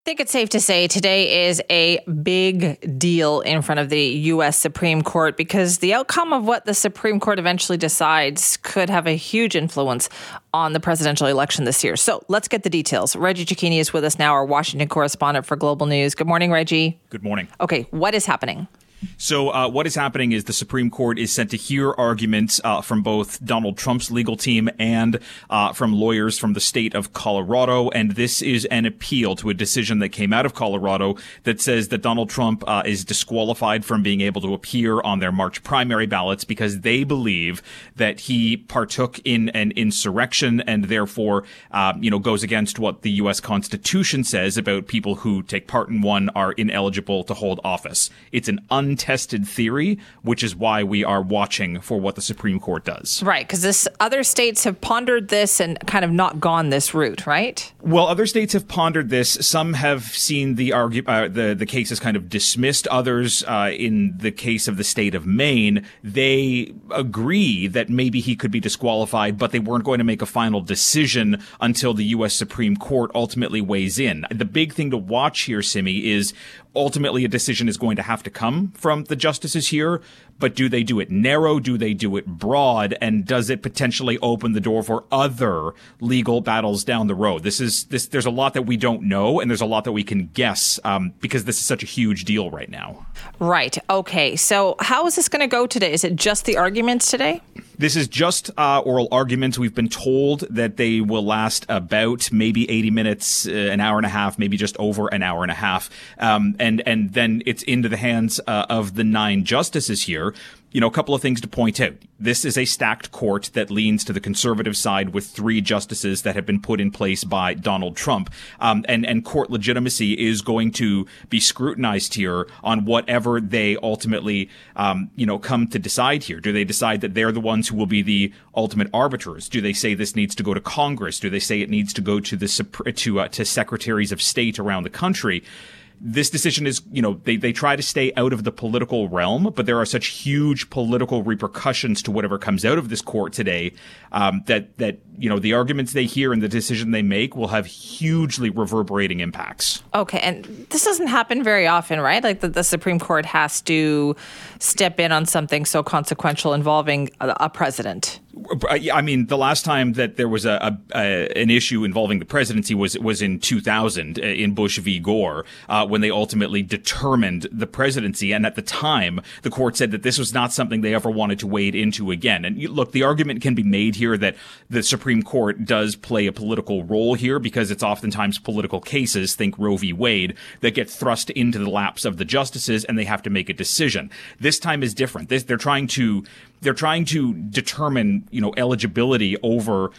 I think it's safe to say today is a big deal in front of the U.S. Supreme Court because the outcome of what the Supreme Court eventually decides could have a huge influence on the presidential election this year. So let's get the details. Reggie Cecchini is with us now, our Washington correspondent for Global News. Good morning, Reggie. Good morning. Okay, what is happening? So, uh, what is happening is the Supreme Court is sent to hear arguments uh, from both Donald Trump's legal team and uh, from lawyers from the state of Colorado. And this is an appeal to a decision that came out of Colorado that says that Donald Trump uh, is disqualified from being able to appear on their March primary ballots because they believe that he partook in an insurrection and therefore, uh, you know, goes against what the U.S. Constitution says about people who take part in one are ineligible to hold office. It's an un untested theory, which is why we are watching for what the Supreme Court does. Right, because this other states have pondered this and kind of not gone this route, right? Well, other states have pondered this. Some have seen the argue uh, the the case as kind of dismissed. Others, uh, in the case of the state of Maine, they agree that maybe he could be disqualified, but they weren't going to make a final decision until the U.S. Supreme Court ultimately weighs in. The big thing to watch here, Simi, is ultimately a decision is going to have to come from the justices here, but do they do it narrow? Do they do it broad? And does it potentially open the door for other legal battles down the road? This is this. There's a lot that we don't know, and there's a lot that we can guess um, because this is such a huge deal right now. Right. Okay. So how is this going to go today? Is it just the arguments today? This is just uh, oral arguments. We've been told that they will last about maybe 80 minutes, uh, an hour and a half, maybe just over an hour and a half. Um, and, and then it's into the hands uh, of the nine justices here you know, a couple of things to point out. This is a stacked court that leans to the conservative side with three justices that have been put in place by Donald Trump. Um, and, and court legitimacy is going to be scrutinized here on whatever they ultimately, um, you know, come to decide here. Do they decide that they're the ones who will be the ultimate arbiters? Do they say this needs to go to Congress? Do they say it needs to go to the, to, uh, to secretaries of state around the country? This decision is, you know, they, they try to stay out of the political realm, but there are such huge political repercussions to whatever comes out of this court today um, that that you know the arguments they hear and the decision they make will have hugely reverberating impacts. Okay, and this doesn't happen very often, right? Like that the Supreme Court has to step in on something so consequential involving a, a president. I mean, the last time that there was a, a, a, an issue involving the presidency was was in 2000 uh, in Bush v. Gore, uh, when they ultimately determined the presidency. And at the time, the court said that this was not something they ever wanted to wade into again. And look, the argument can be made here that the Supreme Court does play a political role here because it's oftentimes political cases, think Roe v. Wade, that get thrust into the laps of the justices and they have to make a decision. This time is different. This, they're trying to they're trying to determine, you know, eligibility over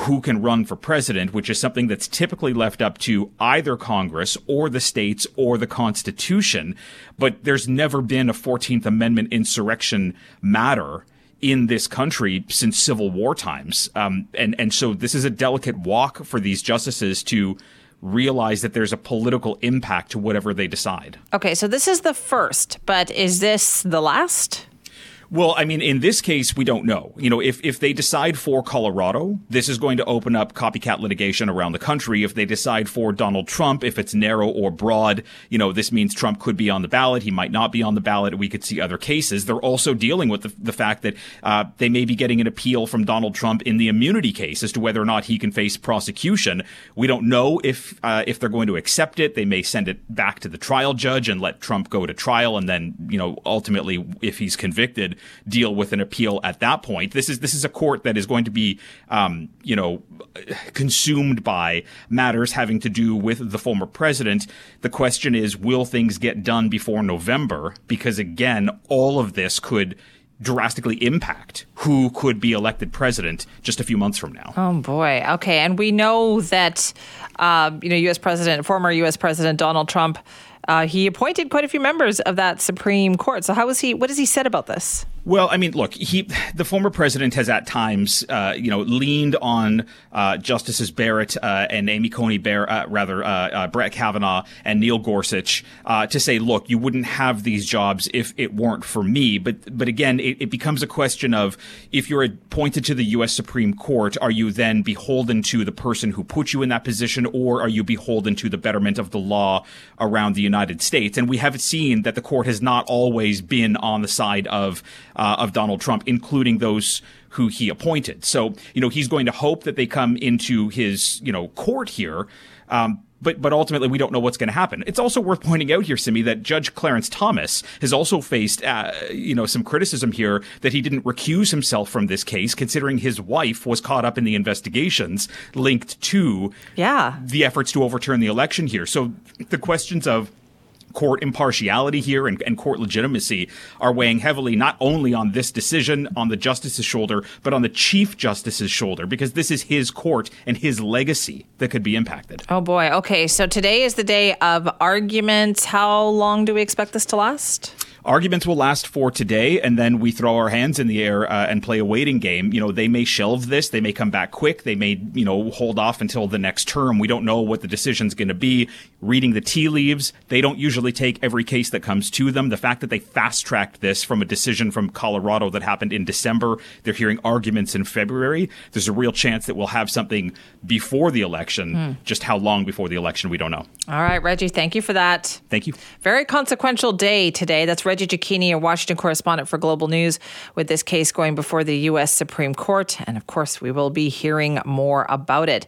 who can run for president, which is something that's typically left up to either Congress or the states or the Constitution. But there's never been a 14th Amendment insurrection matter in this country since Civil War times. Um, and, and so this is a delicate walk for these justices to realize that there's a political impact to whatever they decide. Okay, so this is the first, but is this the last? Well, I mean, in this case, we don't know. You know, if, if they decide for Colorado, this is going to open up copycat litigation around the country. If they decide for Donald Trump, if it's narrow or broad, you know, this means Trump could be on the ballot. He might not be on the ballot. We could see other cases. They're also dealing with the, the fact that uh, they may be getting an appeal from Donald Trump in the immunity case as to whether or not he can face prosecution. We don't know if uh, if they're going to accept it. They may send it back to the trial judge and let Trump go to trial, and then you know, ultimately, if he's convicted deal with an appeal at that point. This is this is a court that is going to be, um, you know, consumed by matters having to do with the former president. The question is, will things get done before November? Because again, all of this could drastically impact who could be elected president just a few months from now. Oh boy. Okay, and we know that uh, you know U.S. President, former U.S. President Donald Trump, uh, he appointed quite a few members of that Supreme Court. So how was he? What has he said about this? Well, I mean, look, he, the former president has at times, uh, you know, leaned on uh, Justices Barrett uh, and Amy Coney Barrett, uh, rather uh, uh, Brett Kavanaugh and Neil Gorsuch, to say, look, you wouldn't have these jobs if it weren't for me. But, but again, it, it becomes a question of if you're appointed to the U.S. Supreme Court, are you then beholden to the person who put you in that position, or are you beholden to the betterment of the law around the United States? And we have seen that the court has not always been on the side of uh, of Donald Trump, including those who he appointed. So, you know, he's going to hope that they come into his, you know, court here. Um, but but ultimately we don't know what's going to happen. It's also worth pointing out here, Simi, that Judge Clarence Thomas has also faced uh, you know some criticism here that he didn't recuse himself from this case, considering his wife was caught up in the investigations linked to yeah the efforts to overturn the election here. So the questions of court impartiality here and, and, court legitimacy are weighing heavily not only on this decision on the justice's shoulder, but on the chief justice's shoulder, because this is his court and his legacy that could be impacted. Oh boy. Okay. So today is the day of arguments. How long do we expect this to last? Arguments will last for today, and then we throw our hands in the air uh, and play a waiting game. You know, they may shelve this, they may come back quick, they may, you know, hold off until the next term. We don't know what the decision's going to be. Reading the tea leaves, they don't usually take every case that comes to them. The fact that they fast tracked this from a decision from Colorado that happened in December, they're hearing arguments in February. There's a real chance that we'll have something before the election. Hmm. Just how long before the election, we don't know. All right, Reggie, thank you for that. Thank you. Very consequential day today. That's Reggie Cecchini, a Washington correspondent for Global News, with this case going before the U.S. Supreme Court. And of course, we will be hearing more about it.